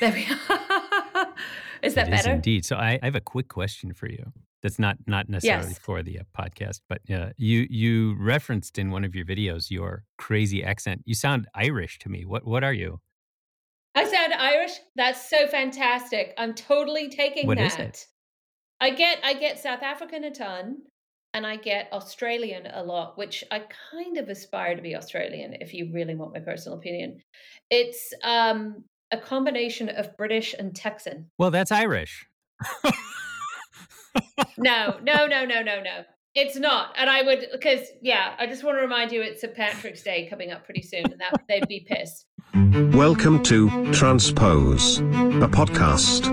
There we are. is that It better? indeed. So I, I have a quick question for you. That's not not necessarily Yes. for the uh, podcast, but uh, you you referenced in one of your videos your crazy accent. You sound Irish to me. What what are you? I sound Irish. That's so fantastic. I'm totally taking What that. is it? I get I get South African a ton and I get Australian a lot, which I kind of aspire to be Australian if you really want my personal opinion. It's um a combination of British and Texan. Well, that's Irish. No, no, no, no, no, no. It's not. And I would because yeah, I just want to remind you it's St. Patrick's Day coming up pretty soon and that they'd be pissed. Welcome to Transpose, a podcast.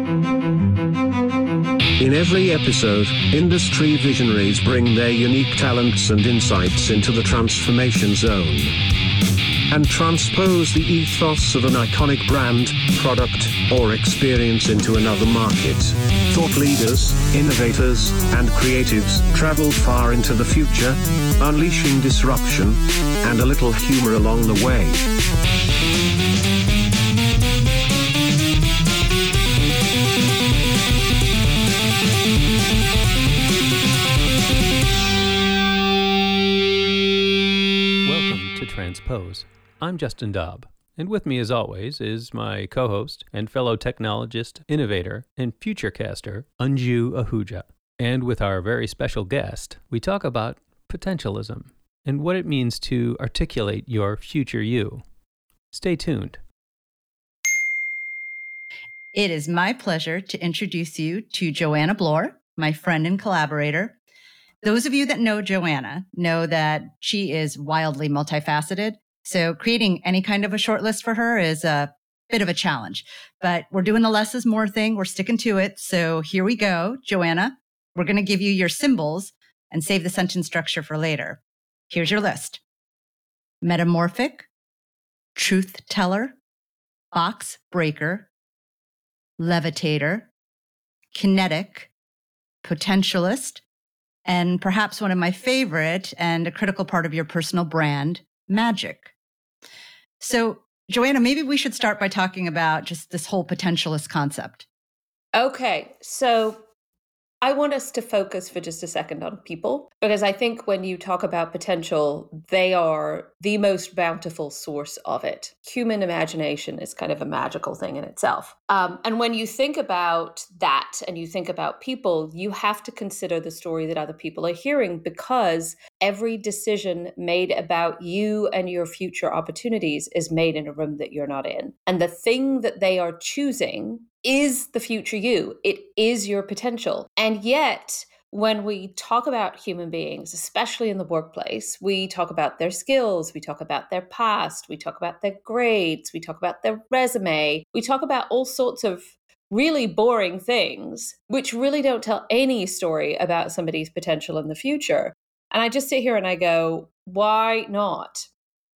In every episode, industry visionaries bring their unique talents and insights into the transformation zone and transpose the ethos of an iconic brand, product, or experience into another market. Thought leaders, innovators, and creatives travel far into the future, unleashing disruption and a little humor along the way. Transpose. I'm Justin Dobb, and with me, as always, is my co host and fellow technologist, innovator, and futurecaster, Anju Ahuja. And with our very special guest, we talk about potentialism and what it means to articulate your future you. Stay tuned. It is my pleasure to introduce you to Joanna Bloor, my friend and collaborator. Those of you that know Joanna know that she is wildly multifaceted. So creating any kind of a short list for her is a bit of a challenge, but we're doing the less is more thing. We're sticking to it. So here we go. Joanna, we're going to give you your symbols and save the sentence structure for later. Here's your list. Metamorphic, truth teller, box breaker, levitator, kinetic, potentialist, and perhaps one of my favorite and a critical part of your personal brand, magic. So, Joanna, maybe we should start by talking about just this whole potentialist concept. Okay, so I want us to focus for just a second on people because I think when you talk about potential, they are the most bountiful source of it. Human imagination is kind of a magical thing in itself. Um, and when you think about that and you think about people, you have to consider the story that other people are hearing because every decision made about you and your future opportunities is made in a room that you're not in. And the thing that they are choosing is the future you, it is your potential. And yet, when we talk about human beings, especially in the workplace, we talk about their skills, we talk about their past, we talk about their grades, we talk about their resume, we talk about all sorts of really boring things, which really don't tell any story about somebody's potential in the future. And I just sit here and I go, why not?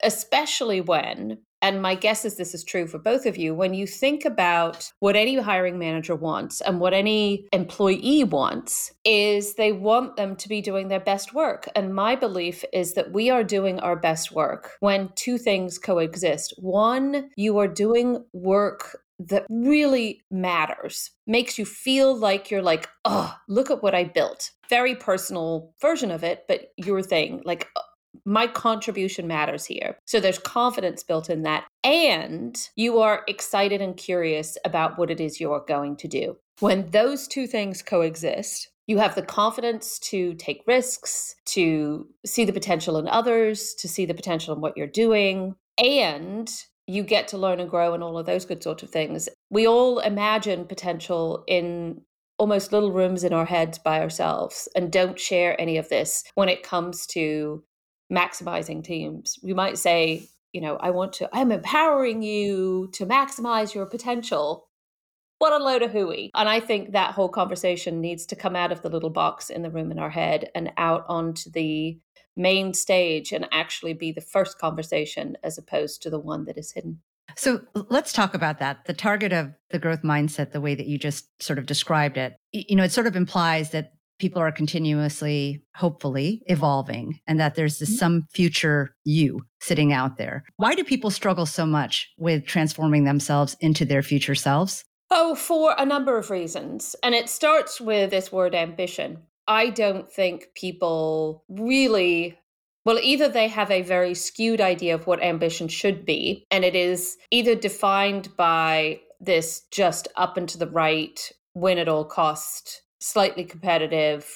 Especially when, and my guess is this is true for both of you, when you think about what any hiring manager wants and what any employee wants, is they want them to be doing their best work. And my belief is that we are doing our best work when two things coexist. One, you are doing work that really matters, makes you feel like you're like, oh, look at what I built. Very personal version of it, but your thing, like, my contribution matters here. So there's confidence built in that. And you are excited and curious about what it is you're going to do. When those two things coexist, you have the confidence to take risks, to see the potential in others, to see the potential in what you're doing, and you get to learn and grow and all of those good sorts of things. We all imagine potential in almost little rooms in our heads by ourselves and don't share any of this when it comes to maximizing teams. We might say, you know, I want to, I'm empowering you to maximize your potential. What a load of hooey. And I think that whole conversation needs to come out of the little box in the room in our head and out onto the main stage and actually be the first conversation as opposed to the one that is hidden. So let's talk about that. The target of the growth mindset, the way that you just sort of described it, you know, it sort of implies that people are continuously, hopefully, evolving and that there's this, mm-hmm. some future you sitting out there. Why do people struggle so much with transforming themselves into their future selves? Oh, for a number of reasons. And it starts with this word ambition. I don't think people really well, either they have a very skewed idea of what ambition should be, and it is either defined by this just up and to the right, win at all cost, slightly competitive,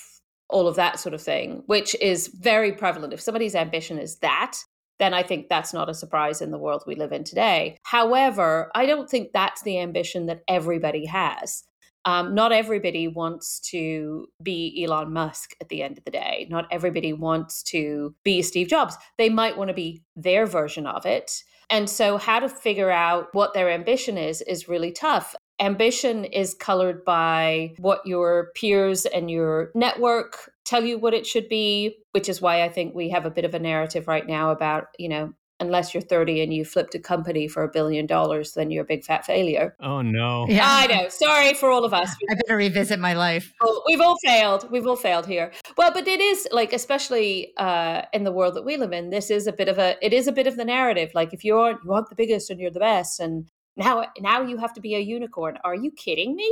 all of that sort of thing, which is very prevalent. If somebody's ambition is that, then I think that's not a surprise in the world we live in today. However, I don't think that's the ambition that everybody has. Um, not everybody wants to be Elon Musk at the end of the day. Not everybody wants to be Steve Jobs. They might want to be their version of it. And so, how to figure out what their ambition is, is really tough. Ambition is colored by what your peers and your network tell you what it should be, which is why I think we have a bit of a narrative right now about, you know, unless you're 30 and you flipped a company for a billion dollars, then you're a big fat failure. Oh, no. Yeah. I know. Sorry for all of us. I better revisit my life. We've all failed. We've all failed here. Well, but it is like, especially uh, in the world that we live in, this is a bit of a, it is a bit of the narrative. Like if you're, you want the biggest and you're the best and now, now you have to be a unicorn. Are you kidding me?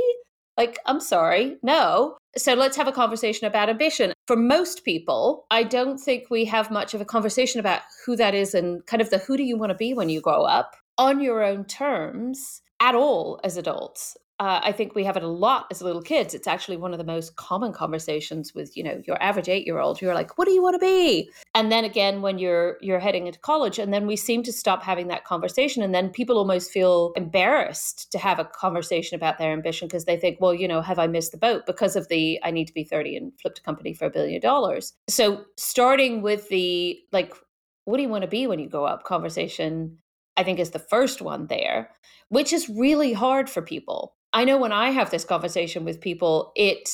Like, I'm sorry, no. So let's have a conversation about ambition. For most people, I don't think we have much of a conversation about who that is and kind of the who do you want to be when you grow up on your own terms at all as adults uh, I think we have it a lot as little kids. It's actually one of the most common conversations with you know your average eight year old. You're like, what do you want to be? And then again, when you're you're heading into college, and then we seem to stop having that conversation, and then people almost feel embarrassed to have a conversation about their ambition because they think, well, you know, have I missed the boat because of the I need to be thirty and flipped a company for a billion dollars. So starting with the like, what do you want to be when you grow up? Conversation I think is the first one there, which is really hard for people I know when I have this conversation with people, it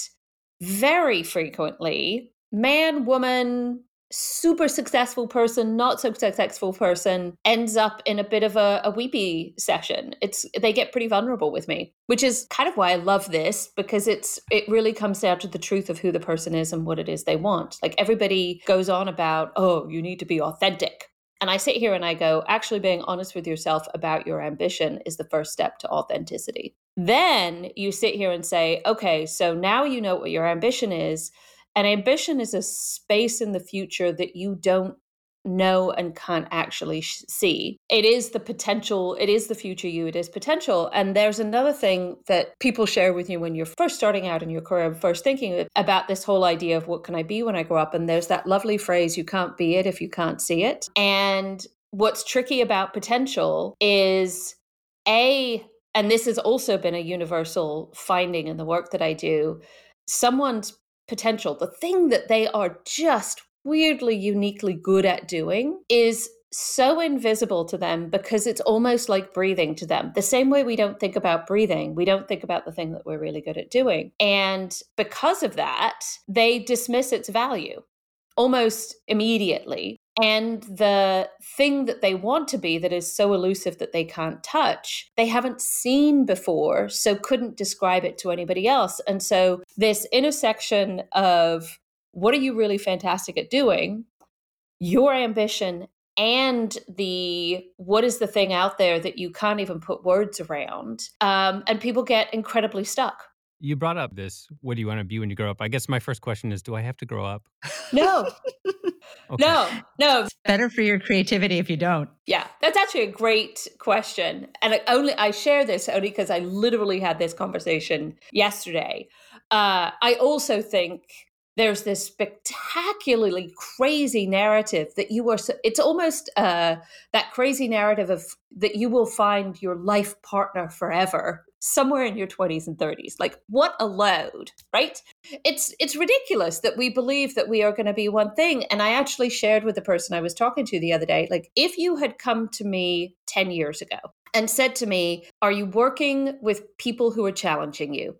very frequently man, woman, super successful person, not so successful person ends up in a bit of a, a weepy session. It's they get pretty vulnerable with me, which is kind of why I love this because it's it really comes down to the truth of who the person is and what it is they want. Like everybody goes on about, oh, you need to be authentic. And I sit here and I go, actually being honest with yourself about your ambition is the first step to authenticity. Then you sit here and say, okay, so now you know what your ambition is. And ambition is a space in the future that you don't know and can't actually sh- see. It is the potential, it is the future you, it is potential. And there's another thing that people share with you when you're first starting out in your career, first thinking about this whole idea of what can I be when I grow up. And there's that lovely phrase, you can't be it if you can't see it. And what's tricky about potential is A, and this has also been a universal finding in the work that I do, someone's potential, the thing that they are just weirdly uniquely good at doing is so invisible to them because it's almost like breathing to them. The same way we don't think about breathing, we don't think about the thing that we're really good at doing. And because of that, they dismiss its value almost immediately. And the thing that they want to be that is so elusive that they can't touch, they haven't seen before, so couldn't describe it to anybody else. And so, this intersection of what are you really fantastic at doing? Your ambition and the what is the thing out there that you can't even put words around um, and people get incredibly stuck. You brought up this what do you want to be when you grow up? I guess my first question is do i have to grow up? No. Okay. no. No. It's better for your creativity if you don't. Yeah. That's actually a great question and I only i share this only because i literally had this conversation yesterday. Uh, i also think there's this spectacularly crazy narrative that you are it's almost uh, that crazy narrative of that you will find your life partner forever somewhere in your 20s and 30s like what a load right? It's it's ridiculous that we believe that we are going to be one thing and i actually shared with the person i was talking to the other day like if you had come to me 10 years ago and said to me are you working with people who are challenging you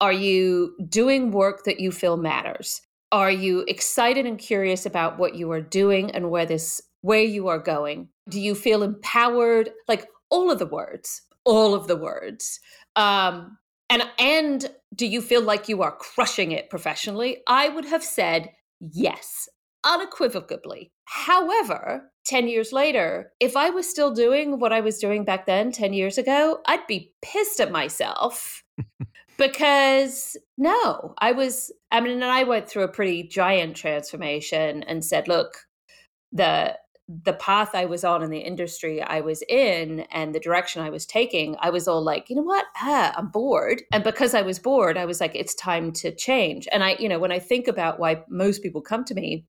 are you doing work that you feel matters? Are you excited and curious about what you are doing and where this where you are going? Do you feel empowered? Like all of the words, all of the words. Um, And and do you feel like you are crushing it professionally? I would have said yes, unequivocally. However, 10 years later, if I was still doing what I was doing back then 10 years ago, I'd be pissed at myself because no, I was, I mean, and I went through a pretty giant transformation and said, look, the the path I was on in the industry I was in and the direction I was taking, I was all like, you know what? Ah, I'm bored. And because I was bored, I was like, it's time to change. And I, you know, when I think about why most people come to me,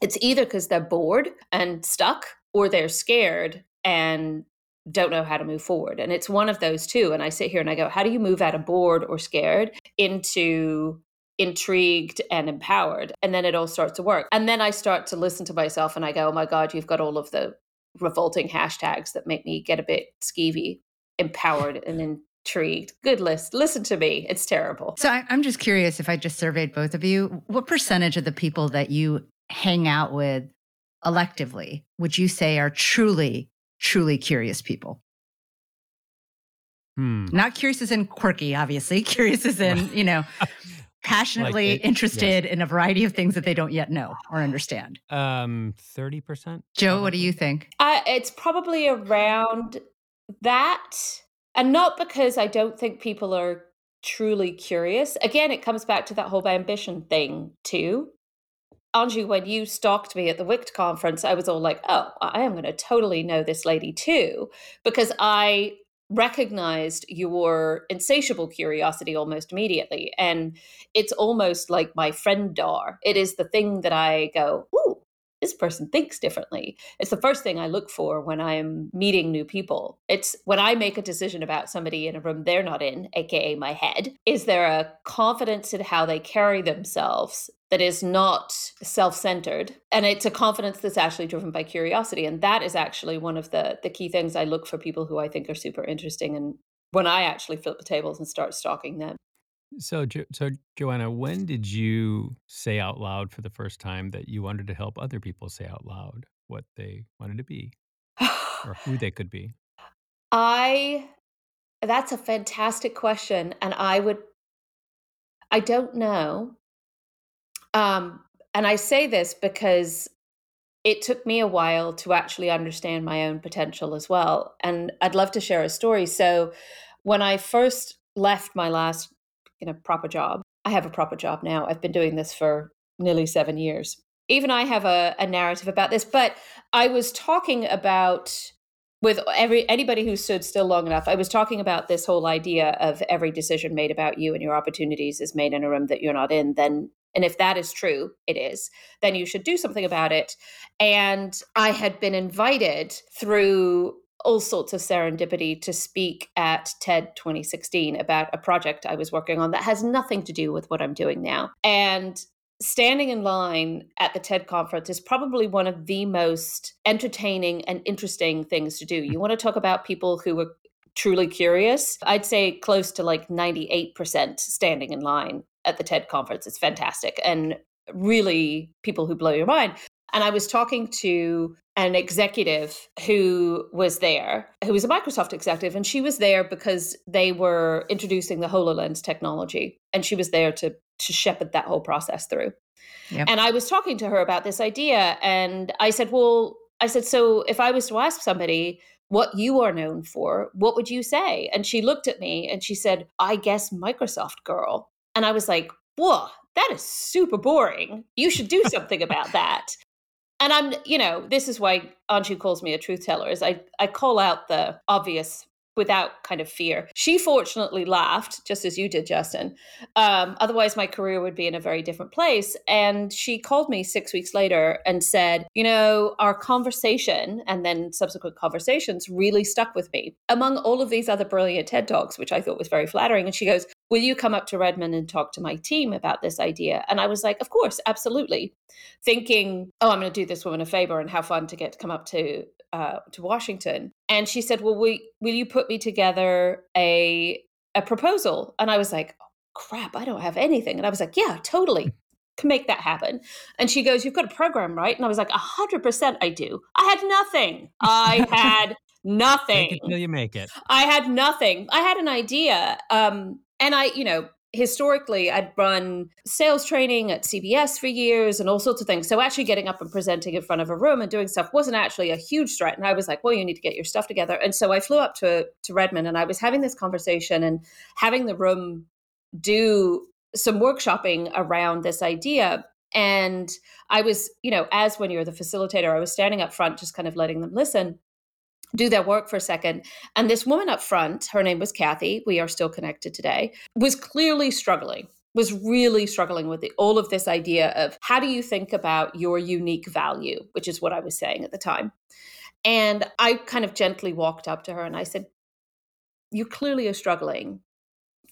it's either because they're bored and stuck or they're scared and don't know how to move forward. And it's one of those two. And I sit here and I go, how do you move out of bored or scared into intrigued and empowered? And then it all starts to work. And then I start to listen to myself and I go, oh my God, you've got all of the revolting hashtags that make me get a bit skeevy, empowered and intrigued. Good list. Listen to me. It's terrible. So I'm just curious if I just surveyed both of you, what percentage of the people that you hang out with electively would you say are truly, truly curious people? Hmm. Not curious as in quirky, obviously. Curious as in, you know, passionately Like it- interested in a variety of things that they don't yet know or understand. Um, thirty percent. Joe, what do you think? I, it's probably around that. And not because I don't think people are truly curious. Again, it comes back to that whole ambition thing, too. Anju, when you stalked me at the WICT conference, I was all like, oh, I am going to totally know this lady too, because I recognized your insatiable curiosity almost immediately. And it's almost like my friend Dar. It is the thing that I go, ooh, this person thinks differently. It's the first thing I look for when I'm meeting new people. It's when I make a decision about somebody in a room they're not in, aka my head. Is there a confidence in how they carry themselves that is not self centered? And it's a confidence that's actually driven by curiosity. And that is actually one of the, the key things I look for people who I think are super interesting. And when I actually flip the tables and start stalking them. So, jo- so Joanna, when did you say out loud for the first time that you wanted to help other people say out loud what they wanted to be or who they could be? I that's a fantastic question and I would I don't know. Um and I say this because it took me a while to actually understand my own potential as well and I'd love to share a story. So when I first left my last you know proper job, I have a proper job now. I've been doing this for nearly 7 years. Even I have a, a narrative about this, but I was talking about with every anybody who stood still long enough i was talking about this whole idea of every decision made about you and your opportunities is made in a room that you're not in then and if that is true it is then you should do something about it and i had been invited through all sorts of serendipity to speak at TED 2016 about a project I was working on that has nothing to do with what I'm doing now. And standing in line at the TED conference is probably one of the most entertaining and interesting things to do. You want to talk about people who are truly curious? I'd say close to like 98% standing in line at the TED conference. It's fantastic and really people who blow your mind. And I was talking to an executive who was there, who was a Microsoft executive, and she was there because they were introducing the HoloLens technology. And she was there to to shepherd that whole process through. Yep. And I was talking to her about this idea, and I said, Well, I said, so if I was to ask somebody what you are known for, what would you say? And she looked at me and she said, I guess Microsoft girl. And I was like, Whoa, that is super boring. You should do something about that. And I'm, you know, this is why Anju calls me a truth teller, is I, I call out the obvious without kind of fear. She fortunately laughed, just as you did, Justin. Um, otherwise, my career would be in a very different place. And she called me six weeks later and said, You know, our conversation and then subsequent conversations really stuck with me among all of these other brilliant TED Talks, which I thought was very flattering. And she goes, Will you come up to Redmond and talk to my team about this idea? And I was like, Of course, absolutely. Thinking, Oh, I'm going to do this woman a favor and have fun to get to come up to uh, to Washington. And she said, "Well, will, will you put me together a a proposal?" And I was like, oh, "Crap, I don't have anything." And I was like, "Yeah, totally." Can make that happen. And she goes, You've got a program, right? And I was like, 100% I do. I had nothing. I had nothing. It till you make it. I had nothing. I had an idea. Um, And I, you know, historically I'd run sales training at CBS for years and all sorts of things. So actually getting up and presenting in front of a room and doing stuff wasn't actually a huge threat. And I was like, well, you need to get your stuff together. And so I flew up to to Redmond and I was having this conversation and having the room do some workshopping around this idea. And I was, you know, as when you're the facilitator, I was standing up front, just kind of letting them listen do their work for a second. And this woman up front, her name was Kathy, we are still connected today, was clearly struggling was really struggling with the, all of this idea of how do you think about your unique value, which is what I was saying at the time. And I kind of gently walked up to her and I said, You clearly are struggling.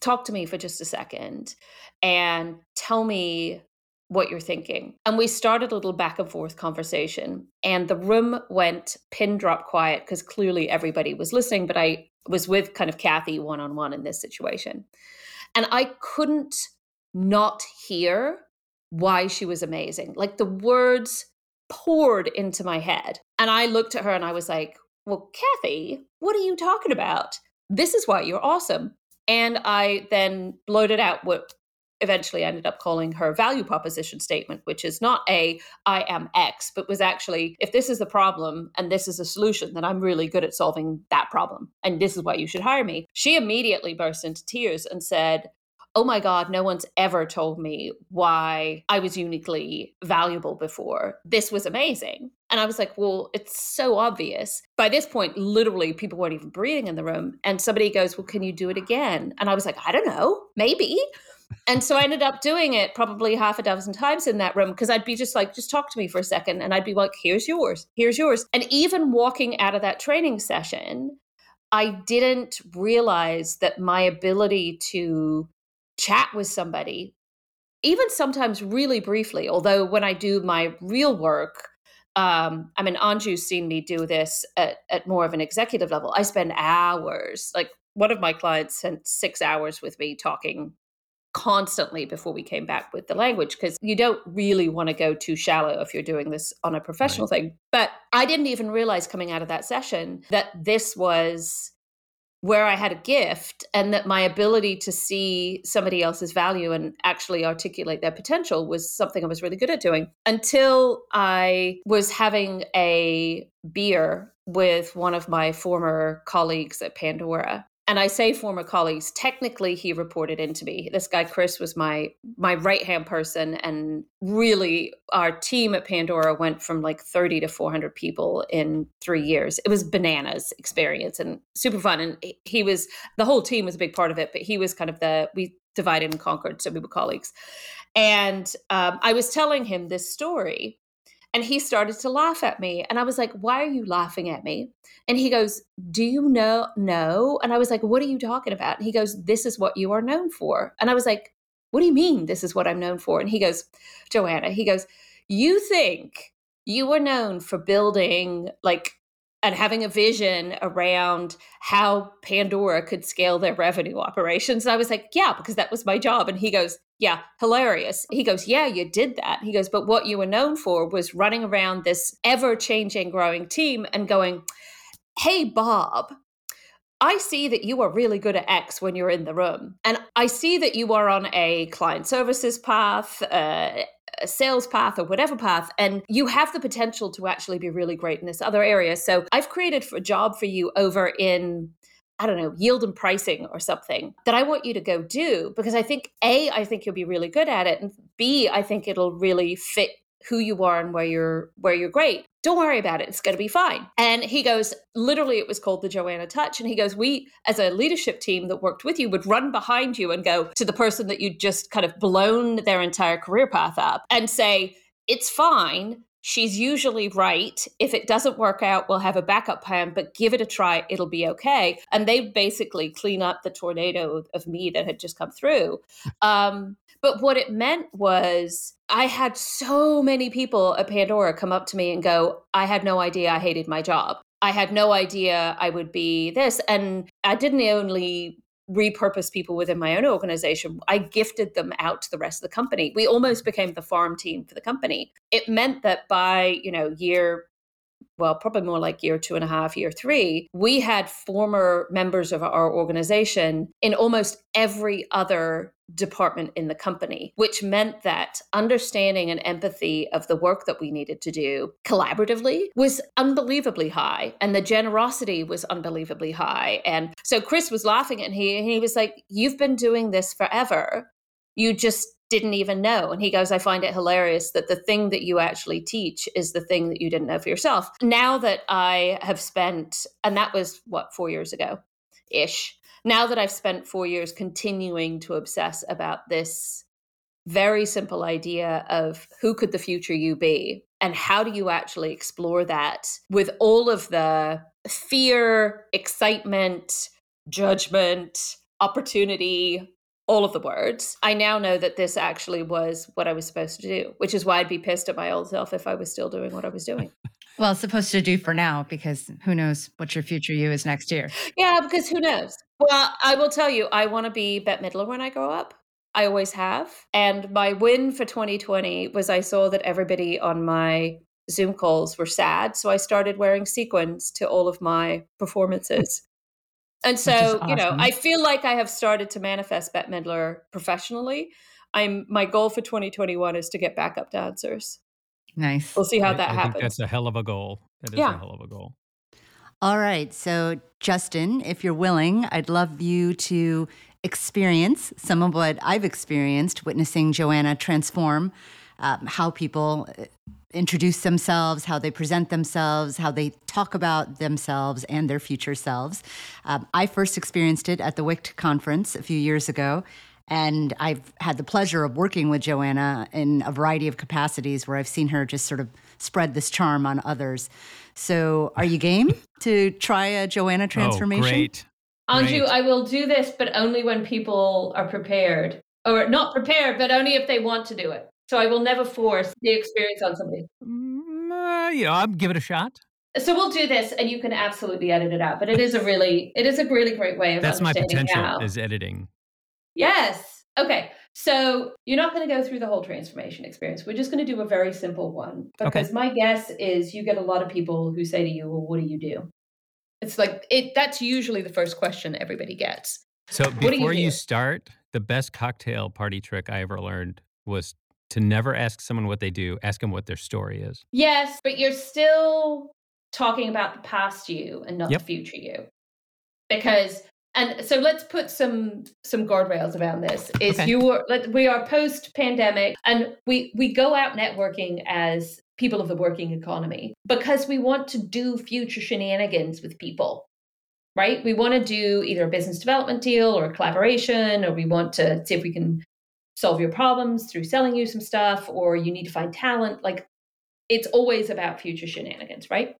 Talk to me for just a second and tell me what you're thinking. And we started a little back and forth conversation, and the room went pin drop quiet because clearly everybody was listening, but I was with kind of Kathy one on one in this situation. And I couldn't not hear why she was amazing. Like the words poured into my head. And I looked at her and I was like, Well, Kathy, what are you talking about? This is why you're awesome. And I then blurted out what eventually ended up calling her value proposition statement, which is not a I am X, but was actually if this is the problem and this is a solution, then I'm really good at solving that problem. And this is why you should hire me. She immediately burst into tears and said, Oh my God, no one's ever told me why I was uniquely valuable before. This was amazing. And I was like, well, it's so obvious. By this point, literally, people weren't even breathing in the room. And somebody goes, well, can you do it again? And I was like, I don't know, maybe and so I ended up doing it probably half a dozen times in that room because I'd be just like, just talk to me for a second. And I'd be like, here's yours, here's yours. And even walking out of that training session, I didn't realize that my ability to chat with somebody, even sometimes really briefly, although when I do my real work, um, I mean, Anju's seen me do this at, at more of an executive level. I spend hours, like one of my clients spent six hours with me talking constantly before we came back with the language because you don't really want to go too shallow if you're doing this on a professional right. thing. But I didn't even realize coming out of that session that this was where I had a gift and that my ability to see somebody else's value and actually articulate their potential was something I was really good at doing until I was having a beer with one of my former colleagues at Pandora and I say former colleagues, technically he reported into me. This guy Chris was my my right hand person, and really our team at Pandora went from like 30 to 400 people in three years. It was bananas experience and super fun. And he was the whole team was a big part of it, but he was kind of the we divided and conquered, so we were colleagues. And um, I was telling him this story and he started to laugh at me. And I was like, Why are you laughing at me? And he goes, Do you know? No. And I was like, What are you talking about? And he goes, This is what you are known for. And I was like, What do you mean this is what I'm known for? And he goes, Joanna, he goes, You think you were known for building like and having a vision around how Pandora could scale their revenue operations. And I was like, yeah, because that was my job. And he goes, yeah, hilarious. He goes, yeah, you did that. He goes, but what you were known for was running around this ever changing, growing team and going, hey, Bob, I see that you are really good at X when you're in the room. And I see that you are on a client services path, uh, a sales path or whatever path and you have the potential to actually be really great in this other area so i've created a job for you over in I don't know, yield and pricing or something that I want you to go do because I think A, I think you'll be really good at it. And B, I think it'll really fit who you are and where you're where you're great. Don't worry about it. It's going to be fine. And he goes, literally it was called the Joanna touch and he goes, "We as a leadership team that worked with you would run behind you and go to the person that you just kind of blown their entire career path up and say, "It's fine. She's usually right. If it doesn't work out, we'll have a backup plan, but give it a try. It'll be okay. And they basically clean up the tornado of me that had just come through. Um, but what it meant was I had so many people at Pandora come up to me and go, I had no idea I hated my job. I had no idea I would be this. And I didn't only repurpose people within my own organization. I gifted them out to the rest of the company. We almost became the farm team for the company. It meant that by, you know, year well, probably more like year two and a half, year three, we had former members of our organization in almost every other department in the company, which meant that understanding and empathy of the work that we needed to do collaboratively was unbelievably high. And the generosity was unbelievably high. And so Chris was laughing and he, he was like, You've been doing this forever. You just didn't even know. And he goes, I find it hilarious that the thing that you actually teach is the thing that you didn't know for yourself. Now that I have spent, and that was what, four years ago ish. Now that I've spent four years continuing to obsess about this very simple idea of who could the future you be and how do you actually explore that with all of the fear, excitement, judgment, opportunity, all of the words. I now know that this actually was what I was supposed to do, which is why I'd be pissed at my old self if I was still doing what I was doing. well, supposed to do for now, because who knows what your future you is next year. Yeah, because who knows? Well, I will tell you, I want to be Bette Midler when I grow up. I always have. And my win for 2020 was I saw that everybody on my Zoom calls were sad. So I started wearing sequins to all of my performances. And so, awesome. you know, I feel like I have started to manifest Bette Midler professionally. I'm my goal for 2021 is to get backup dancers. Nice. We'll see how I, that I happens. that's a hell of a goal. That is yeah. a hell of a goal. All right. So, Justin, if you're willing, I'd love you to experience some of what I've experienced witnessing Joanna transform um, how people uh, introduce themselves, how they present themselves, how they talk about themselves and their future selves. Um, I first experienced it at the WICT conference a few years ago. And I've had the pleasure of working with Joanna in a variety of capacities where I've seen her just sort of spread this charm on others. So, are you game to try a Joanna oh, transformation? Oh, great. Anju, I will do this, but only when people are prepared. Or not prepared, but only if they want to do it. So I will never force the experience on somebody. Mm, uh, you know, I'll give it a shot. So we'll do this, and you can absolutely edit it out. But it is a really, it is a really great way of. That's my potential how. is editing. Yes. Okay. So you're not going to go through the whole transformation experience. We're just going to do a very simple one because okay. my guess is you get a lot of people who say to you, "Well, what do you do?" It's like it. That's usually the first question everybody gets. So before you, you start, the best cocktail party trick I ever learned was to never ask someone what they do, ask them what their story is. Yes, but you're still talking about the past you and not yep. the future you. Because and so let's put some some guardrails around this. Is okay. you are we are post pandemic and we we go out networking as people of the working economy because we want to do future shenanigans with people right? We want to do either a business development deal or a collaboration or we want to see if we can solve your problems through selling you some stuff or you need to find talent. Like it's always about future shenanigans right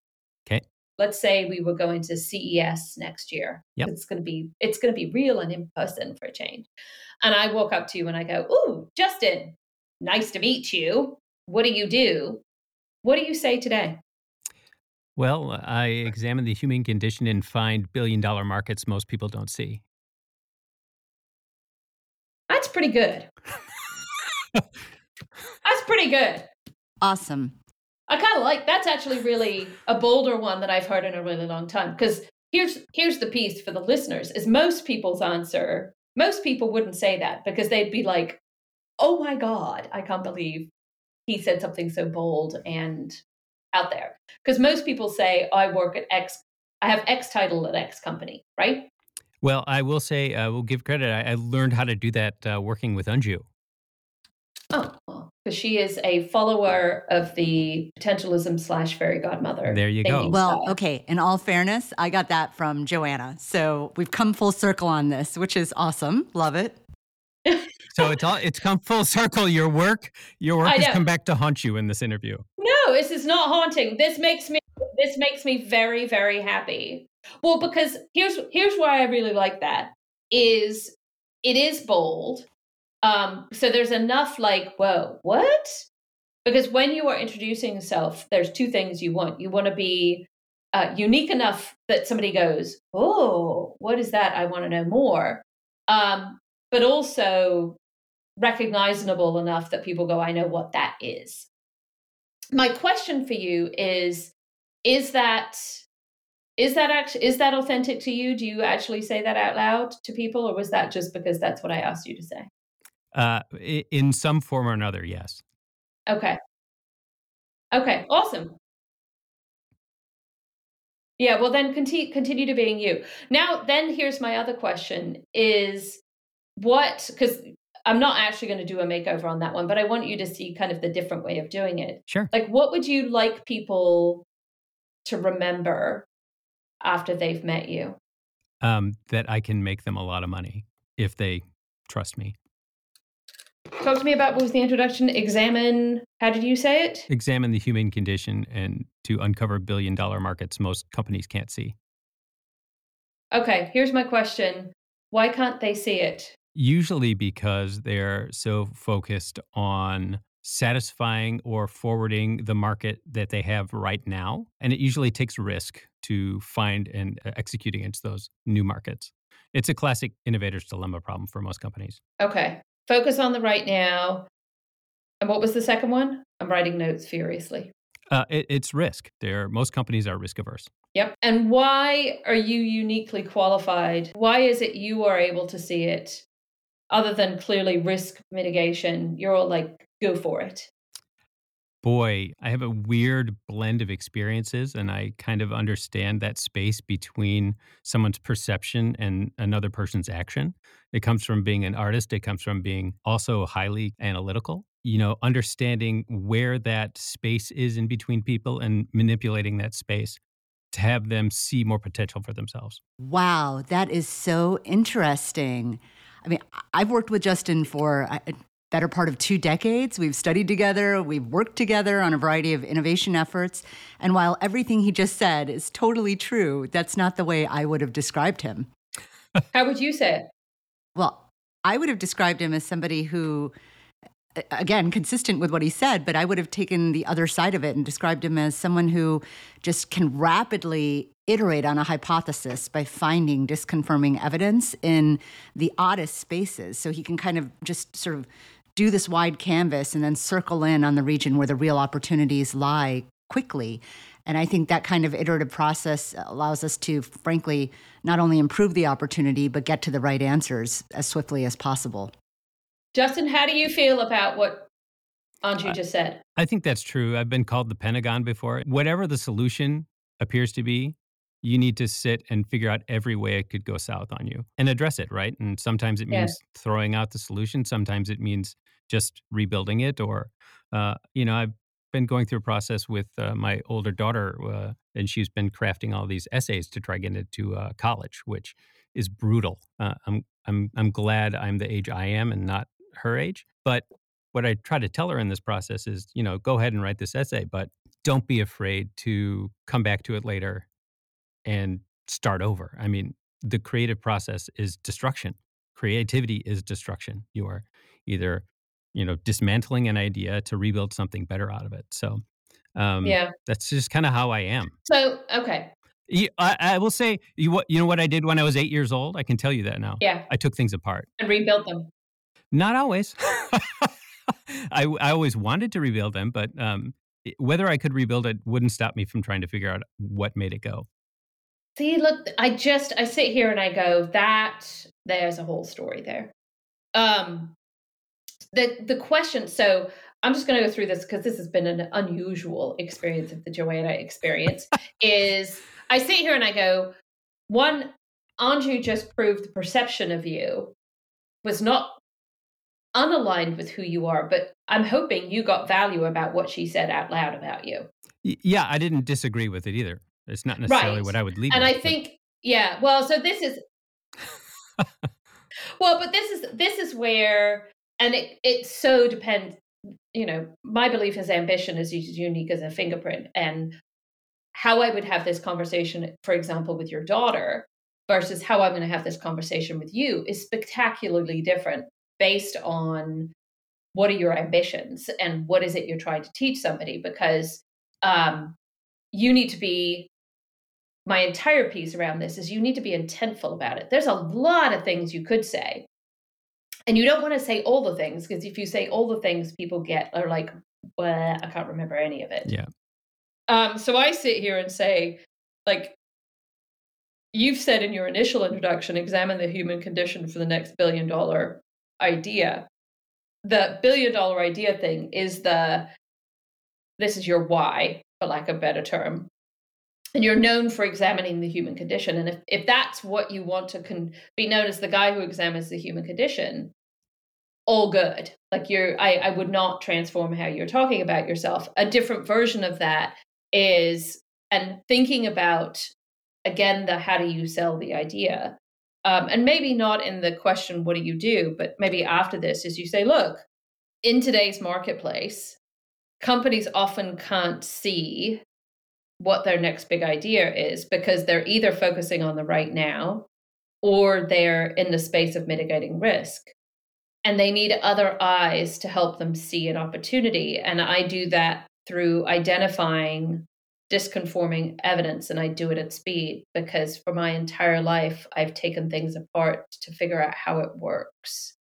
let's say we were going to ces next year yep. it's going to be it's going to be real and in person for a change and i walk up to you and i go ooh justin nice to meet you what do you do what do you say today well i examine the human condition and find billion dollar markets most people don't see that's pretty good. that's pretty good. Awesome. I kind of like that's actually really a bolder one that I've heard in a really long time because here's here's the piece for the listeners is most people's answer most people wouldn't say that because they'd be like oh my god I can't believe he said something so bold and out there because most people say I work at X I have X title at X company right well, I will say, uh, we'll give credit. I, I, learned how to do that uh, working with Anju. Because she is a follower of the potentialism slash fairy godmother. There you go. Well, okay. In all fairness, I got that from Joanna. So we've come full circle on this, which is awesome. Love it. so it's all it's come full circle. Your work, your work has come back to haunt you in this interview. No, this is not haunting. This makes me this makes me very, very happy well, because here's here's why I really like that is it is bold. Um, so there's enough like, whoa, what? Because when you are introducing yourself, there's two things you want. You want to be uh, unique enough that somebody goes, oh, what is that? I want to know more. Um, but also recognizable enough that people go, I know what that is. My question for you is is that is that actually is that authentic to you? Do you actually say that out loud to people, or was that just because that's what I asked you to say? Uh, in some form or another, yes. Okay. Okay. Awesome. Yeah. Well, then continue continue to being you. Now, then here's my other question: Is what because I'm not actually going to do a makeover on that one, but I want you to see kind of the different way of doing it. Sure. Like, what would you like people to remember after they've met you? Um, that I can make them a lot of money if they trust me. Talk to me about what was the introduction? Examine, how did you say it? Examine the human condition and to uncover billion dollar markets most companies can't see. Okay, here's my question Why can't they see it? Usually because they're so focused on satisfying or forwarding the market that they have right now. And it usually takes risk to find and uh, execute against those new markets. It's a classic innovator's dilemma problem for most companies. Okay. Focus on the right now. And what was the second one? I'm writing notes furiously. Uh, it, it's risk. There, most companies are risk averse. Yep. And why are you uniquely qualified? Why is it you are able to see it other than clearly risk mitigation? You're all like, go for it. Boy, I have a weird blend of experiences, and I kind of understand that space between someone's perception and another person's action. It comes from being an artist, it comes from being also highly analytical. You know, understanding where that space is in between people and manipulating that space to have them see more potential for themselves. Wow, that is so interesting. I mean, I've worked with Justin for better part of two decades. We've studied together, we've worked together on a variety of innovation efforts. And while everything he just said is totally true, that's not the way I would have described him. How would you say it? Well, I would have described him as somebody who, again, consistent with what he said, but I would have taken the other side of it and described him as someone who just can rapidly iterate on a hypothesis by finding disconfirming evidence in the oddest spaces. So he can kind of just sort of do this wide canvas and then circle in on the region where the real opportunities lie quickly. And I think that kind of iterative process allows us to, frankly, not only improve the opportunity, but get to the right answers as swiftly as possible. Justin, how do you feel about what Anju just said? I think that's true. I've been called the Pentagon before. Whatever the solution appears to be, you need to sit and figure out every way it could go south on you and address it, right? And sometimes it means yeah. throwing out the solution. Sometimes it means just rebuilding it. Or, uh, you know, I've been going through a process with uh, my older daughter, uh, and she's been crafting all these essays to try get into uh, college, which is brutal. Uh, I'm I'm I'm glad I'm the age I am and not her age. But what I try to tell her in this process is, you know, go ahead and write this essay, but don't be afraid to come back to it later and start over. I mean, the creative process is destruction. Creativity is destruction. You are either, you know, dismantling an idea to rebuild something better out of it. So, um, yeah, that's just kind of how I am. So, okay. I, I, will say, you, you know what I did when I was eight years old? I can tell you that now. Yeah. I took things apart and rebuilt them. Not always. I, I always wanted to rebuild them, but um, whether I could rebuild it wouldn't stop me from trying to figure out what made it go. See, look, I just I sit here and I go, that there's a whole story there. Um the the question, so I'm just gonna go through this because this has been an unusual experience of the Joanna experience, is I sit here and I go, one, Anju just proved the perception of you was not unaligned with who you are, but I'm hoping you got value about what she said out loud about you. Yeah, I didn't disagree with it either. It's not necessarily right. what I would lead. And with, I but... think, yeah, well, so this is, well, but this is this is where, and it it so depends. You know, my belief is ambition is as unique as a fingerprint, and how I would have this conversation, for example, with your daughter versus how I'm going to have this conversation with you is spectacularly different based on what are your ambitions and what is it you're trying to teach somebody because um, you need to be my entire piece around this is you need to be intentful about it. There's a lot of things you could say. And you don't want to say all the things because if you say all the things people get are like, well, I can't remember any of it. Yeah. Um, so I sit here and say, like, you've said in your initial introduction, examine the human condition for the next billion dollar idea. The billion dollar idea thing is the this is your why, for lack of a better term. And you're known for examining the human condition. And if, if that's what you want to con- be known as the guy who examines the human condition, all good. Like you're, I, I would not transform how you're talking about yourself. A different version of that is, and thinking about again the how do you sell the idea um, and maybe not in the question what do you do but maybe after this is you say look in today's marketplace companies often can't see what their next big idea is because they're either focusing on the right now or they're in the space of mitigating risk and they need other eyes to help them see an opportunity and i do that through identifying disconfirming evidence and I do it at speed because for my entire life I've taken things apart to figure out how it works.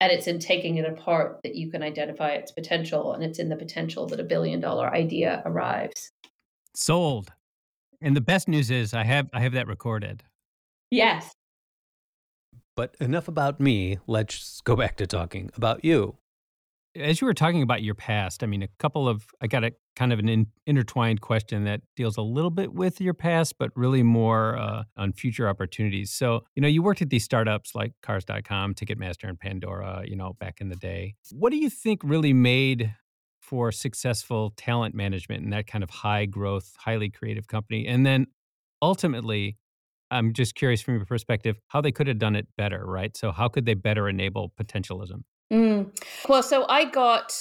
And it's in taking it apart that you can identify its potential and it's in the potential that a billion dollar idea arrives. Sold. And the best news is I have I have that recorded. Yes. But enough about me. Let's go back to talking about you as you were talking about your past, I mean, a couple of, I got a kind of an in, intertwined question that deals a little bit with your past, but really more uh, on future opportunities. So, you know, you worked at these startups like Cars.com, Ticketmaster, and Pandora, you know, back in the day. What do you think really made for successful talent management in that kind of high growth, highly creative company? And then ultimately, I'm just curious from your perspective how they could have done it better, right? So, how could they better enable potentialism? Mm. Well, so I got,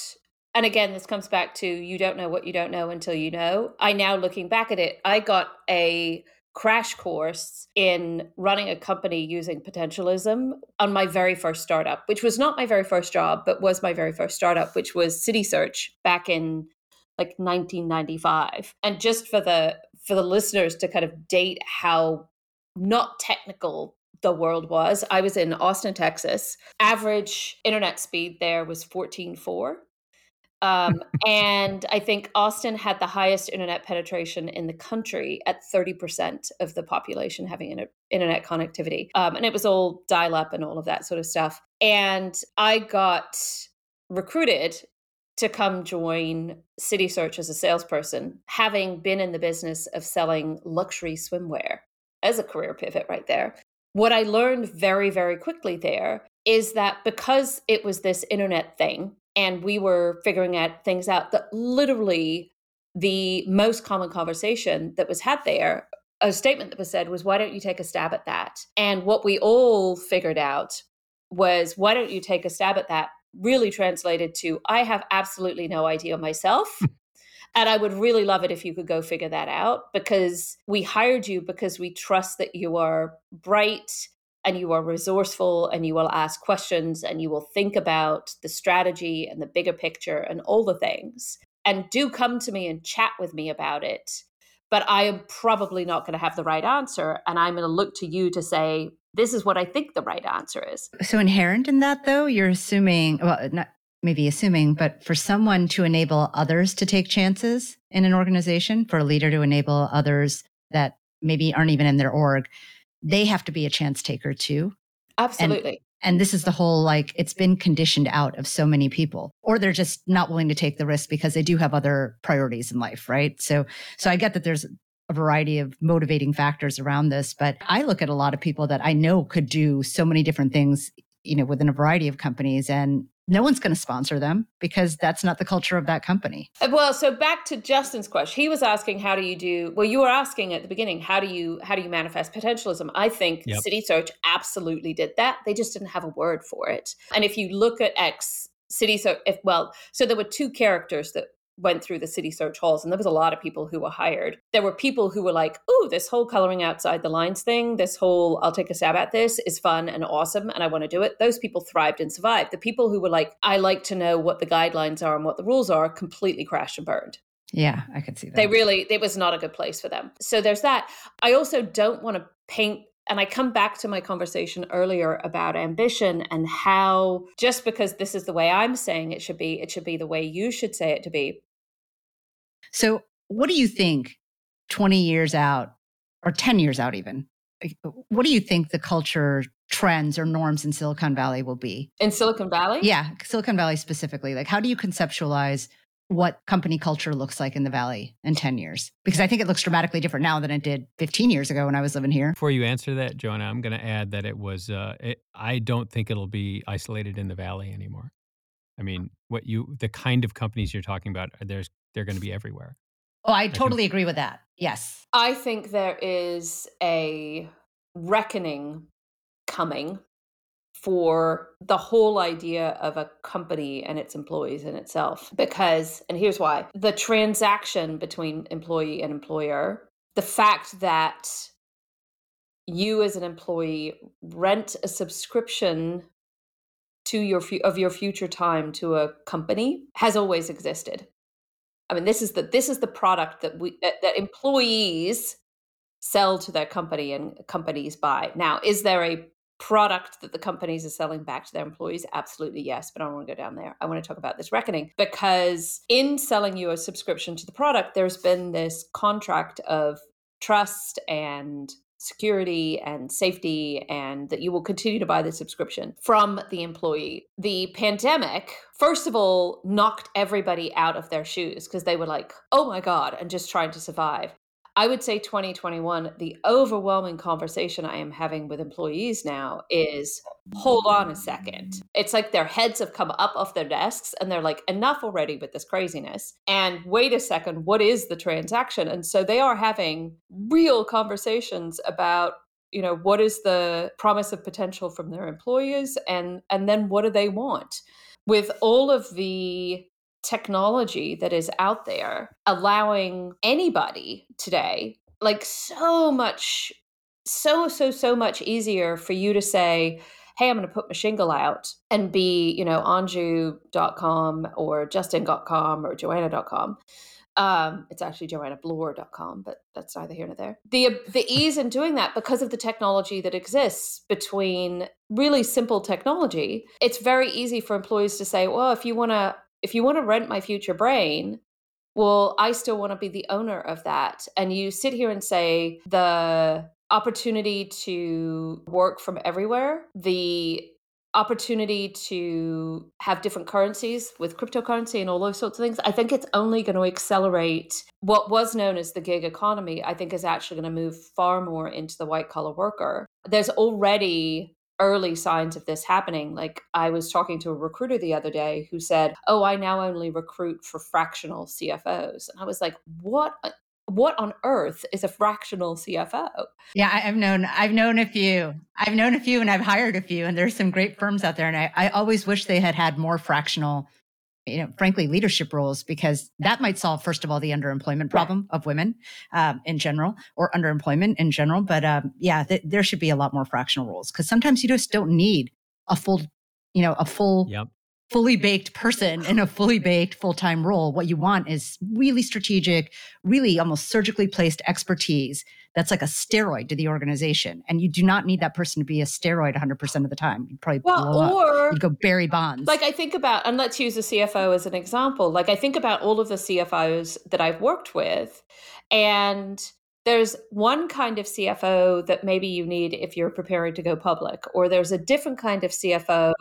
and again, this comes back to you don't know what you don't know until you know. I now looking back at it, I got a crash course in running a company using potentialism on my very first startup, which was not my very first job, but was my very first startup, which was CitySearch back in like 1995. And just for the for the listeners to kind of date how not technical the world was. I was in Austin, Texas. Average internet speed there was 14.4. Um, and I think Austin had the highest internet penetration in the country at 30% of the population having internet connectivity. Um, and it was all dial up and all of that sort of stuff. And I got recruited to come join CitySearch as a salesperson, having been in the business of selling luxury swimwear as a career pivot right there. What I learned very, very quickly there is that because it was this internet thing and we were figuring out things out, that literally the most common conversation that was had there, a statement that was said was, Why don't you take a stab at that? And what we all figured out was, Why don't you take a stab at that? Really translated to, I have absolutely no idea myself. And I would really love it if you could go figure that out because we hired you because we trust that you are bright and you are resourceful and you will ask questions and you will think about the strategy and the bigger picture and all the things. And do come to me and chat with me about it. But I am probably not going to have the right answer. And I'm going to look to you to say, this is what I think the right answer is. So, inherent in that, though, you're assuming, well, not, maybe assuming, but for someone to enable others to take chances in an organization, for a leader to enable others that maybe aren't even in their org, they have to be a chance taker too. Absolutely. And, and this is the whole like it's been conditioned out of so many people, or they're just not willing to take the risk because they do have other priorities in life, right? So, so I get that there's a variety of motivating factors around this, but I look at a lot of people that I know could do so many different things you know within a variety of companies and no one's going to sponsor them because that's not the culture of that company. Uh, well, so back to Justin's question. He was asking how do you do well you were asking at the beginning how do you how do you manifest potentialism? I think yep. CitySearch absolutely did that. They just didn't have a word for it. And if you look at X City so if well so there were two characters that went through the CitySearch halls and there was a lot of people who were hired. There were people who were like oh this whole coloring outside the lines thing this whole i'll take a stab at this is fun and awesome and i want to do it. Those people thrived and survived. The people who were like i like to know what the guidelines are and what the rules are completely crashed and burned. Yeah i could see that. they really it was not a good place for them. So there's that. I also don't want to paint and I come back to my conversation earlier about ambition and how just because this is the way I'm saying it should be, it should be the way you should say it to be. So, what do you think 20 years out or 10 years out even? What do you think the culture trends or norms in Silicon Valley will be? In Silicon Valley? Yeah, Silicon Valley specifically. Like how do you conceptualize what company culture looks like in the valley in 10 years because i think it looks dramatically different now than it did 15 years ago when i was living here before you answer that joanna i'm going to add that it was uh, it, i don't think it'll be isolated in the valley anymore i mean what you the kind of companies you're talking about there's they're going to be everywhere oh i totally agree with that yes i think there is a reckoning coming for the whole idea of a company and its employees in itself. Because, and here's why the transaction between employee and employer, the fact that you as an employee rent a subscription to your of your future time to a company has always existed. I mean, this is the this is the product that we that, that employees sell to their company and companies buy. Now, is there a product that the companies are selling back to their employees? Absolutely yes, but I don't want to go down there. I want to talk about this reckoning because in selling you a subscription to the product, there's been this contract of trust and security and safety and that you will continue to buy the subscription from the employee. The pandemic, first of all, knocked everybody out of their shoes because they were like, oh my God, and just trying to survive. I would say 2021, the overwhelming conversation I am having with employees now is hold on a second. It's like their heads have come up off their desks and they're like, enough already with this craziness. And wait a second, what is the transaction? And so they are having real conversations about you know what is the promise of potential from their employers and and then what do they want with all of the technology that is out there allowing anybody today like so much so so so much easier for you to say hey i'm going to put my shingle out and be you know anju.com or justin.com or joanna.com um, it's actually joannabloor.com, but that's neither here nor there. The the ease in doing that because of the technology that exists between really simple technology, it's very easy for employees to say, well, if you want to if you want to rent my future brain, well, I still want to be the owner of that. And you sit here and say the opportunity to work from everywhere, the opportunity to have different currencies with cryptocurrency and all those sorts of things, I think it's only going to accelerate what was known as the gig economy. I think is actually going to move far more into the white collar worker. There's already early signs of this happening. Like I was talking to a recruiter the other day who said, "Oh, I now only recruit for fractional CFOs." And I was like, "What uh, what on earth is a fractional CFO?" Yeah, I've known I've known a few. I've known a few and I've hired a few and there's some great firms out there and I, I always wish they had had more fractional you know, frankly, leadership roles, because that might solve, first of all, the underemployment problem of women um, in general or underemployment in general. But um, yeah, th- there should be a lot more fractional roles because sometimes you just don't need a full, you know, a full yep fully baked person in a fully baked full time role. What you want is really strategic, really almost surgically placed expertise that's like a steroid to the organization. And you do not need that person to be a steroid 100% of the time. You'd probably well, blow or, up. You'd go Barry Bonds. Like I think about, and let's use the CFO as an example. Like I think about all of the CFOs that I've worked with and there's one kind of CFO that maybe you need if you're preparing to go public, or there's a different kind of CFO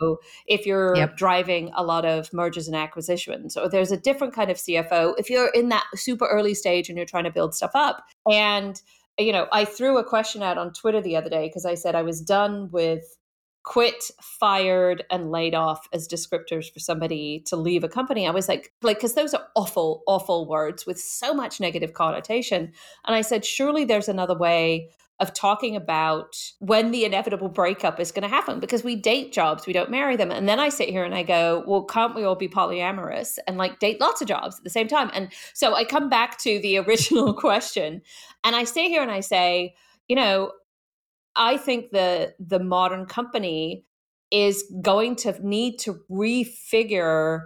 if you're yep. driving a lot of mergers and acquisitions, or there's a different kind of CFO if you're in that super early stage and you're trying to build stuff up. And, you know, I threw a question out on Twitter the other day because I said I was done with quit, fired, and laid off as descriptors for somebody to leave a company. I was like, like, because those are awful, awful words with so much negative connotation. And I said, surely there's another way of talking about when the inevitable breakup is going to happen because we date jobs, we don't marry them. And then I sit here and I go, well, can't we all be polyamorous and like date lots of jobs at the same time? And so I come back to the original question and I stay here and I say, you know, I think the the modern company is going to need to refigure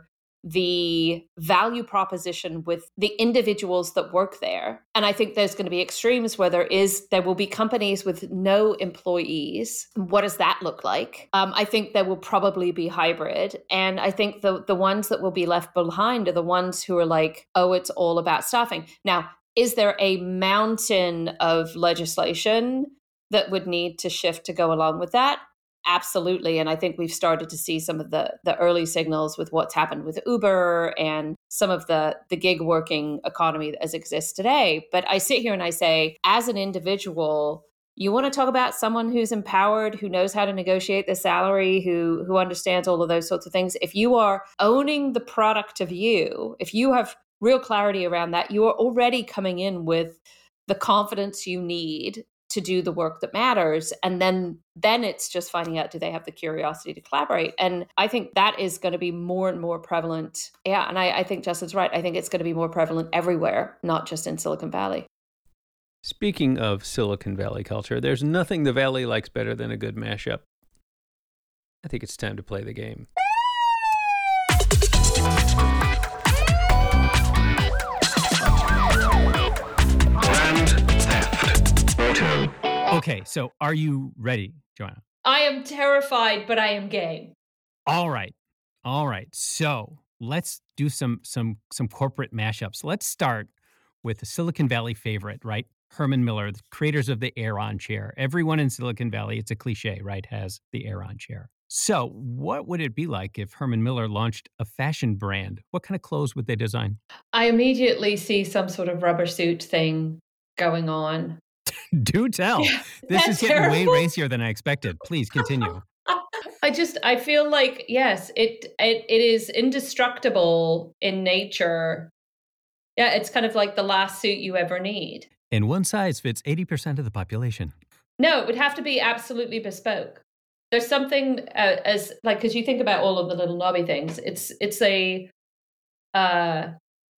the value proposition with the individuals that work there. And I think there's going to be extremes where there is there will be companies with no employees. What does that look like? Um, I think there will probably be hybrid, and I think the the ones that will be left behind are the ones who are like, oh, it's all about staffing. Now, is there a mountain of legislation that would need to shift to go along with that? Absolutely and i think we've started to see some of the the early signals with what's happened with uber and some of the the gig working economy as exists today. But i sit here and i say as an individual you want to talk about someone who's empowered who knows how to negotiate the salary who who understands all of those sorts of things. If you are owning the product of you if you have real clarity around that you are already coming in with the confidence you need to do the work that matters and then then it's just finding out do they have the curiosity to collaborate? And i think that is going to be more and more prevalent. Yeah and I, I think justin's right. I think it's going to be more prevalent everywhere not just in silicon valley. Speaking of silicon valley culture there's nothing the valley likes better than a good mashup. I think it's time to play the game Okay, so are you ready, Joanna? I am terrified, but I am game. All right. All right. So let's do some some some corporate mashups. Let's start with the Silicon Valley favorite, right? Herman Miller, the creators of the Aeron chair. Everyone in Silicon Valley, it's a cliche, right, has the Aeron chair. So, what would it be like if Herman Miller launched a fashion brand? What kind of clothes would they design? I immediately see some sort of rubber suit thing going on. Do tell. This is getting terrible. way racier than I expected. Please continue. I just I feel like yes, it it it is indestructible in nature. Yeah, it's kind of like the last suit you ever need. And one size fits 80% of the population. No, it would have to be absolutely bespoke. There's something uh, as like cuz you think about all of the little knobby things. It's it's a uh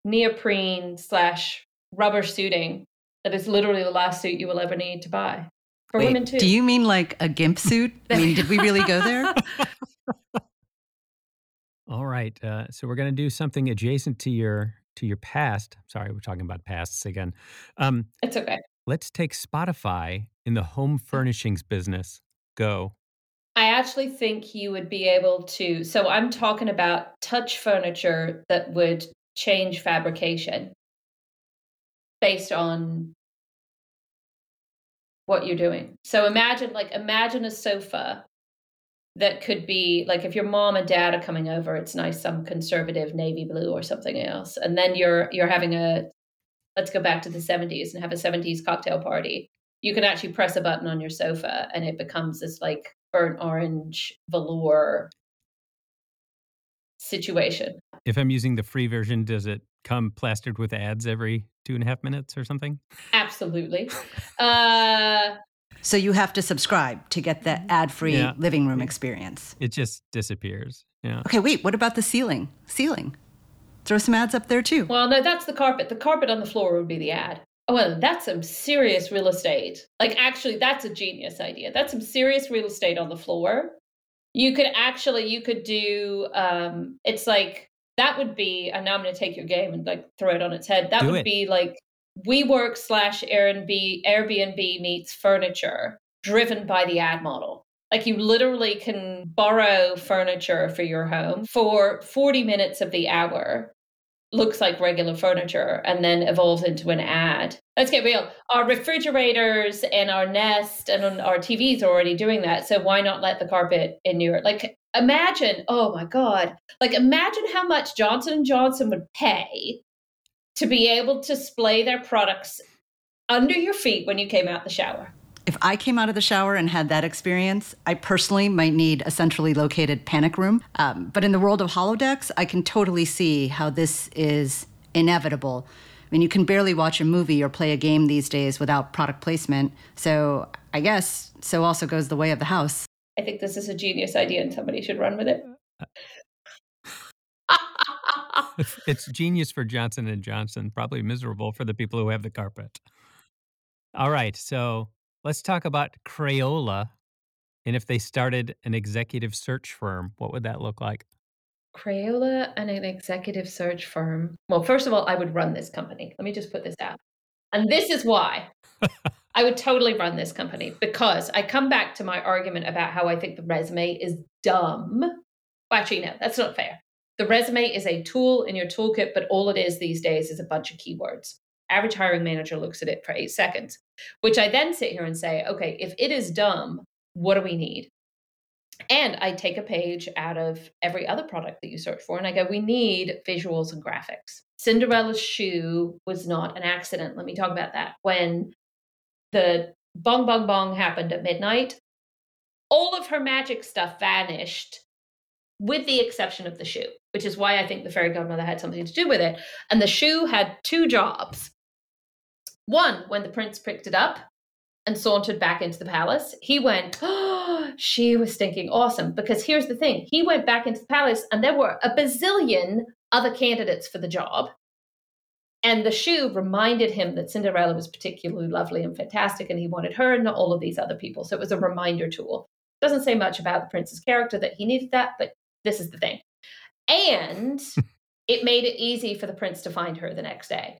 neoprene slash rubber suiting that is literally the last suit you will ever need to buy. For Wait, women too. Do you mean like a gimp suit? I mean, did we really go there? All right. Uh, so we're going to do something adjacent to your to your past. Sorry, we're talking about pasts again. Um, it's okay. Let's take Spotify in the home furnishings business. Go. I actually think you would be able to. So I'm talking about touch furniture that would change fabrication based on what you're doing. So imagine like imagine a sofa that could be like if your mom and dad are coming over, it's nice some conservative navy blue or something else. And then you're you're having a let's go back to the 70s and have a 70s cocktail party. You can actually press a button on your sofa and it becomes this like burnt orange velour situation. If I'm using the free version, does it come plastered with ads every two and a half minutes or something? Absolutely. Uh, so you have to subscribe to get the ad-free yeah. living room experience. It just disappears. Yeah. Okay, wait. What about the ceiling? Ceiling. Throw some ads up there too. Well, no, that's the carpet. The carpet on the floor would be the ad. Oh, well, that's some serious real estate. Like, actually, that's a genius idea. That's some serious real estate on the floor. You could actually, you could do. Um, it's like that would be, and now I'm going to take your game and like throw it on its head. That Do would it. be like WeWork slash Airbnb, Airbnb meets furniture driven by the ad model. Like you literally can borrow furniture for your home for 40 minutes of the hour looks like regular furniture and then evolves into an ad. Let's get real. Our refrigerators and our Nest and our TVs are already doing that. So why not let the carpet in your like imagine, oh my god. Like imagine how much Johnson Johnson would pay to be able to display their products under your feet when you came out the shower. If I came out of the shower and had that experience, I personally might need a centrally located panic room. Um, but in the world of holodecks, I can totally see how this is inevitable. I mean, you can barely watch a movie or play a game these days without product placement. So I guess so also goes the way of the house. I think this is a genius idea and somebody should run with it. it's genius for Johnson and Johnson, probably miserable for the people who have the carpet. All right, so Let's talk about Crayola. And if they started an executive search firm, what would that look like? Crayola and an executive search firm. Well, first of all, I would run this company. Let me just put this out. And this is why. I would totally run this company because I come back to my argument about how I think the resume is dumb. Well, actually, no, that's not fair. The resume is a tool in your toolkit, but all it is these days is a bunch of keywords. Average hiring manager looks at it for eight seconds, which I then sit here and say, okay, if it is dumb, what do we need? And I take a page out of every other product that you search for and I go, we need visuals and graphics. Cinderella's shoe was not an accident. Let me talk about that. When the bong bong bong happened at midnight, all of her magic stuff vanished with the exception of the shoe, which is why I think the fairy godmother had something to do with it. And the shoe had two jobs. One, when the prince picked it up, and sauntered back into the palace, he went, Oh, she was stinking awesome. Because here's the thing he went back into the palace, and there were a bazillion other candidates for the job. And the shoe reminded him that Cinderella was particularly lovely and fantastic, and he wanted her and not all of these other people. So it was a reminder tool. Doesn't say much about the prince's character that he needed that, but this is the thing. And it made it easy for the prince to find her the next day.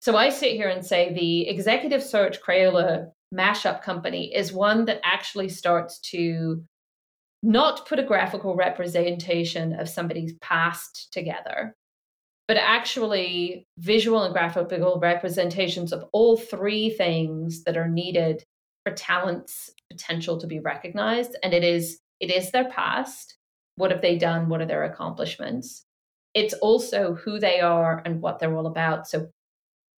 So I sit here and say the executive search Crayola mashup company is one that actually starts to not put a graphical representation of somebody's past together, but actually visual and graphical representations of all three things that are needed for talent's potential to be recognized. And it is it is their past. What have they done? What are their accomplishments? It's also who they are and what they're all about. So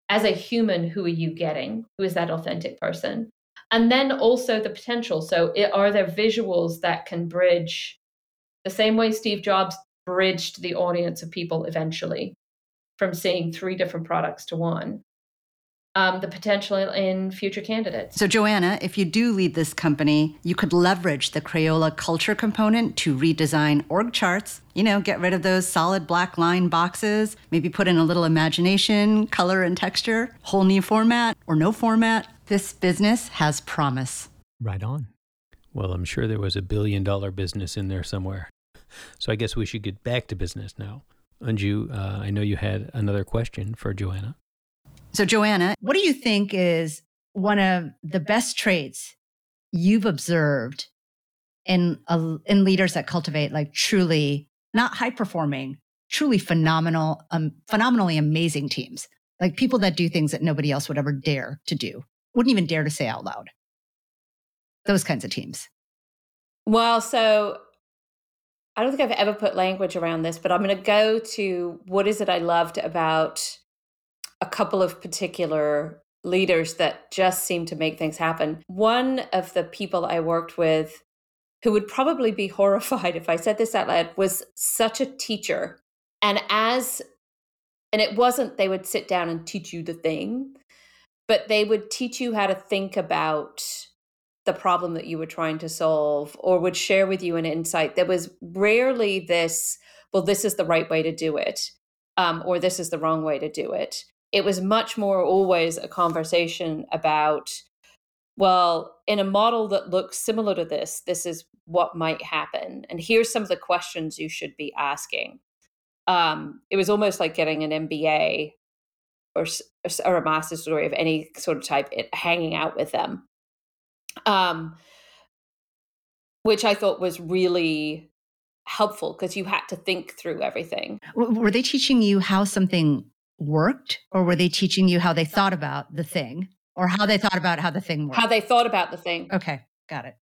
as a human, who are you getting? Who is that authentic person? And then also the potential. So, it, are there visuals that can bridge the same way Steve Jobs bridged the audience of people eventually from seeing three different products to one? um, the potential in future candidates. So, Joanna, if you do lead this company, you could leverage the Crayola culture component to redesign org charts. You know, get rid of those solid black line boxes, maybe put in a little imagination, color, and texture, whole new format or no format. This business has promise. Right on. Well, I'm sure there was a billion dollar business in there somewhere. So I guess we should get back to business now. Anju, uh, I know you had another question for Joanna. So, Joanna, what do you think is one of the best traits you've observed in uh, in leaders that cultivate like truly not high performing, truly phenomenal, um, phenomenally amazing teams, like people that do things that nobody else would ever dare to do, wouldn't even dare to say out loud. Those kinds of teams. Well, so I don't think I've ever put language around this, but I'm going to go to what is it I loved about a couple of particular leaders that just seem to make things happen. One of the people I worked with who would probably be horrified if I said this out loud was such a teacher. And as, and it wasn't they would sit down and teach you the thing, but they would teach you how to think about the problem that you were trying to solve or would share with you an insight. There was rarely this, well, this is the right way to do it, um, or this is the wrong way to do it it was much more always a conversation about well in a model that looks similar to this this is what might happen and here's some of the questions you should be asking um, it was almost like getting an mba or, or a master's degree of any sort of type it, hanging out with them um, which i thought was really helpful because you had to think through everything were they teaching you how something worked or were they teaching you how they thought about the thing or how they thought about how the thing worked? How they thought about the thing. Okay, got it.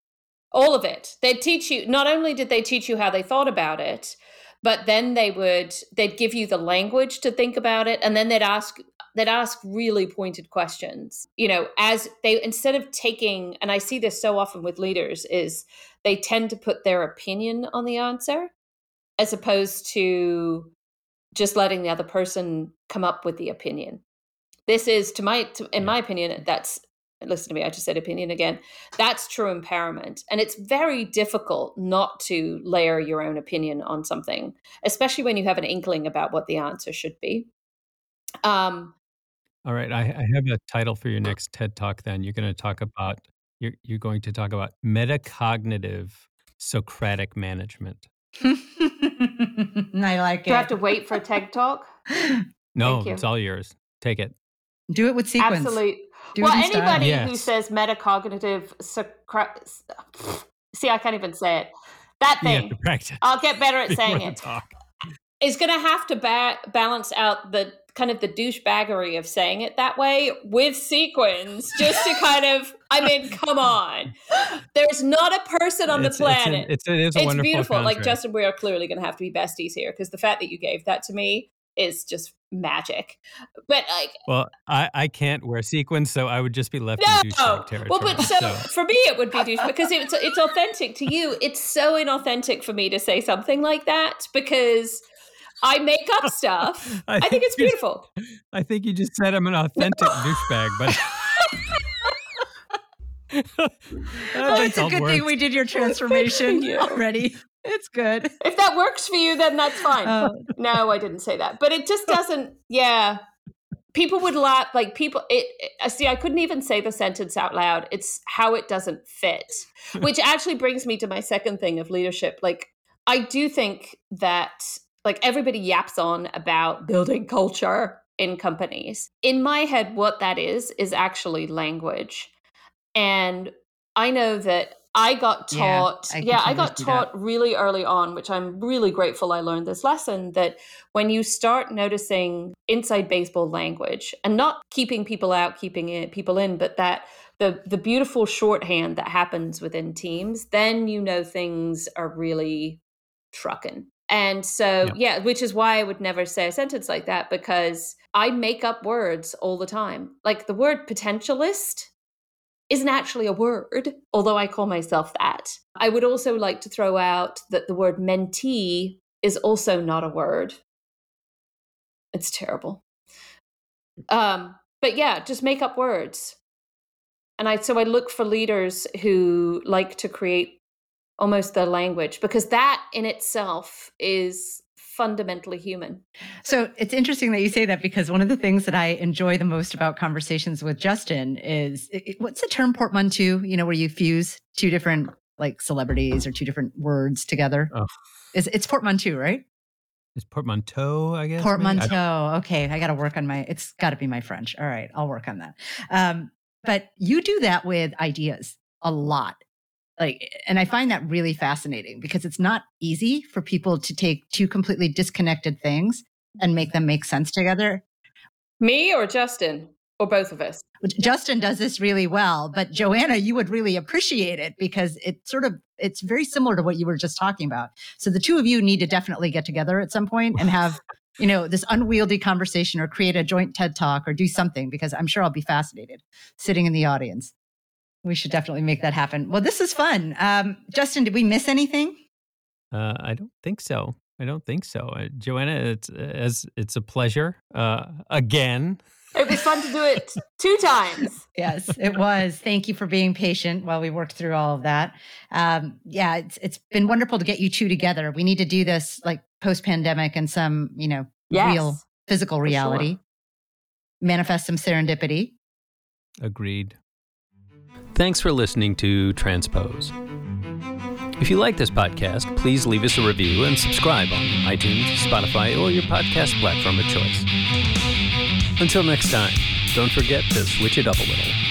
All of it. They'd teach you, not only did they teach you how they thought about it, but then they would they'd give you the language to think about it and then they'd ask they'd ask really pointed questions you know as they instead of taking and i see this so often with leaders is they tend to put their opinion on the answer as opposed to just letting the other person come up with the opinion. This is, to my, to, in my opinion, that's listen to me, I just said opinion again. That's true empowerment. And it's very difficult not to layer your own opinion on something, especially when you have an inkling about what the answer should be. Um, All right. I, I have a title for your next TED talk then. You're going to talk about, you're, you're going to talk about metacognitive Socratic management. I like Do I have to wait for a TED talk? No, it's all yours. Take it. Do it with sequence. Absolutely. Do well, it in style. anybody who says metacognitive, sacra- see, I can't even say it. That You have thing. to practice. I'll get better at saying it. talk. Is going to have to ba- balance out the kind of the douchebaggery of saying it that way with sequins, just to kind of. I mean, come on. There's not a person on It's- the it's an- planet. It's, it is a it's beautiful. Like contrast. Justin, we are clearly going to have to be besties here because the fact that you gave that to me is just magic. But like, Well, I, I can't wear sequins, so I would just be left no. in douchebag territory. Well, but so, for me, it would be douche because it's it's authentic to you. It's so inauthentic for me to say something like that because I make up stuff. I think it's you- beautiful. I think you just said I'm an authentic douchebag, but I Oh, it's a I'll good work. thing we did your transformation you. already. It's good. If that works for you, then that's fine. Oh, No, I didn't say that. But it just doesn't. Yeah. People would laugh. Like people. It. I see. I couldn't even say the sentence out loud. It's how it doesn't fit. Which actually brings me to my second thing of leadership. Like I do think that like everybody yaps on about building culture in companies. In my head, what that is is actually language, and I know that. I got Yeah, taught, I yeah, I got see that. taught really early on, which I'm really grateful I learned this lesson that when you start noticing inside baseball language and not keeping people out, keeping it, people in, but that the the beautiful shorthand that happens within teams, then you know things are really trucking. And so, Yep. yeah, which is why I would never say a sentence like that because I make up words all the time. Like the word potentialist isn't actually a word, although I call myself that. I would also like to throw out that the word mentee is also not a word. It's terrible. Um, but yeah, just make up words. And I so I look for leaders who like to create almost their language because that in itself is fundamentally human. So it's interesting that you say that because one of the things that I enjoy the most about conversations with Justin is it- it- what's the term portmanteau? You know, where you fuse two different like celebrities or two different words together. Oh. It's, it's portmanteau, right? It's portmanteau, I guess. maybe? I Portmanteau. Okay, I got to work on my. It's got to be my French. All right, I'll work on that. Um, but you do that with ideas a lot, like, and I find that really fascinating because it's not easy for people to take two completely disconnected things and make them make sense together. Me or Justin or both of us? Justin does this really well, but Joanna, you would really appreciate it because it sort of it's very similar to what you were just talking about. So the two of you need to definitely get together at some point and have, you know, this unwieldy conversation or create a joint TED talk or do something because I'm sure I'll be fascinated sitting in the audience. We should definitely make that happen. Well, this is fun. Um, Justin, did we miss anything? Uh, I don't think so. I don't think so. Uh, Joanna, it's as it's a pleasure. Uh, again, It was fun to do it two times. Yes, it was. Thank you for being patient while we worked through all of that. Um, yeah, it's it's been wonderful to get you two together. We need to do this like post pandemic and some, you know, Yes. real physical sure. reality. Manifest some serendipity. agreed. Thanks for listening to Transpose. If you like this podcast, please leave us a review and subscribe on iTunes, Spotify, or your podcast platform of choice. Until next time, don't forget to switch it up a little.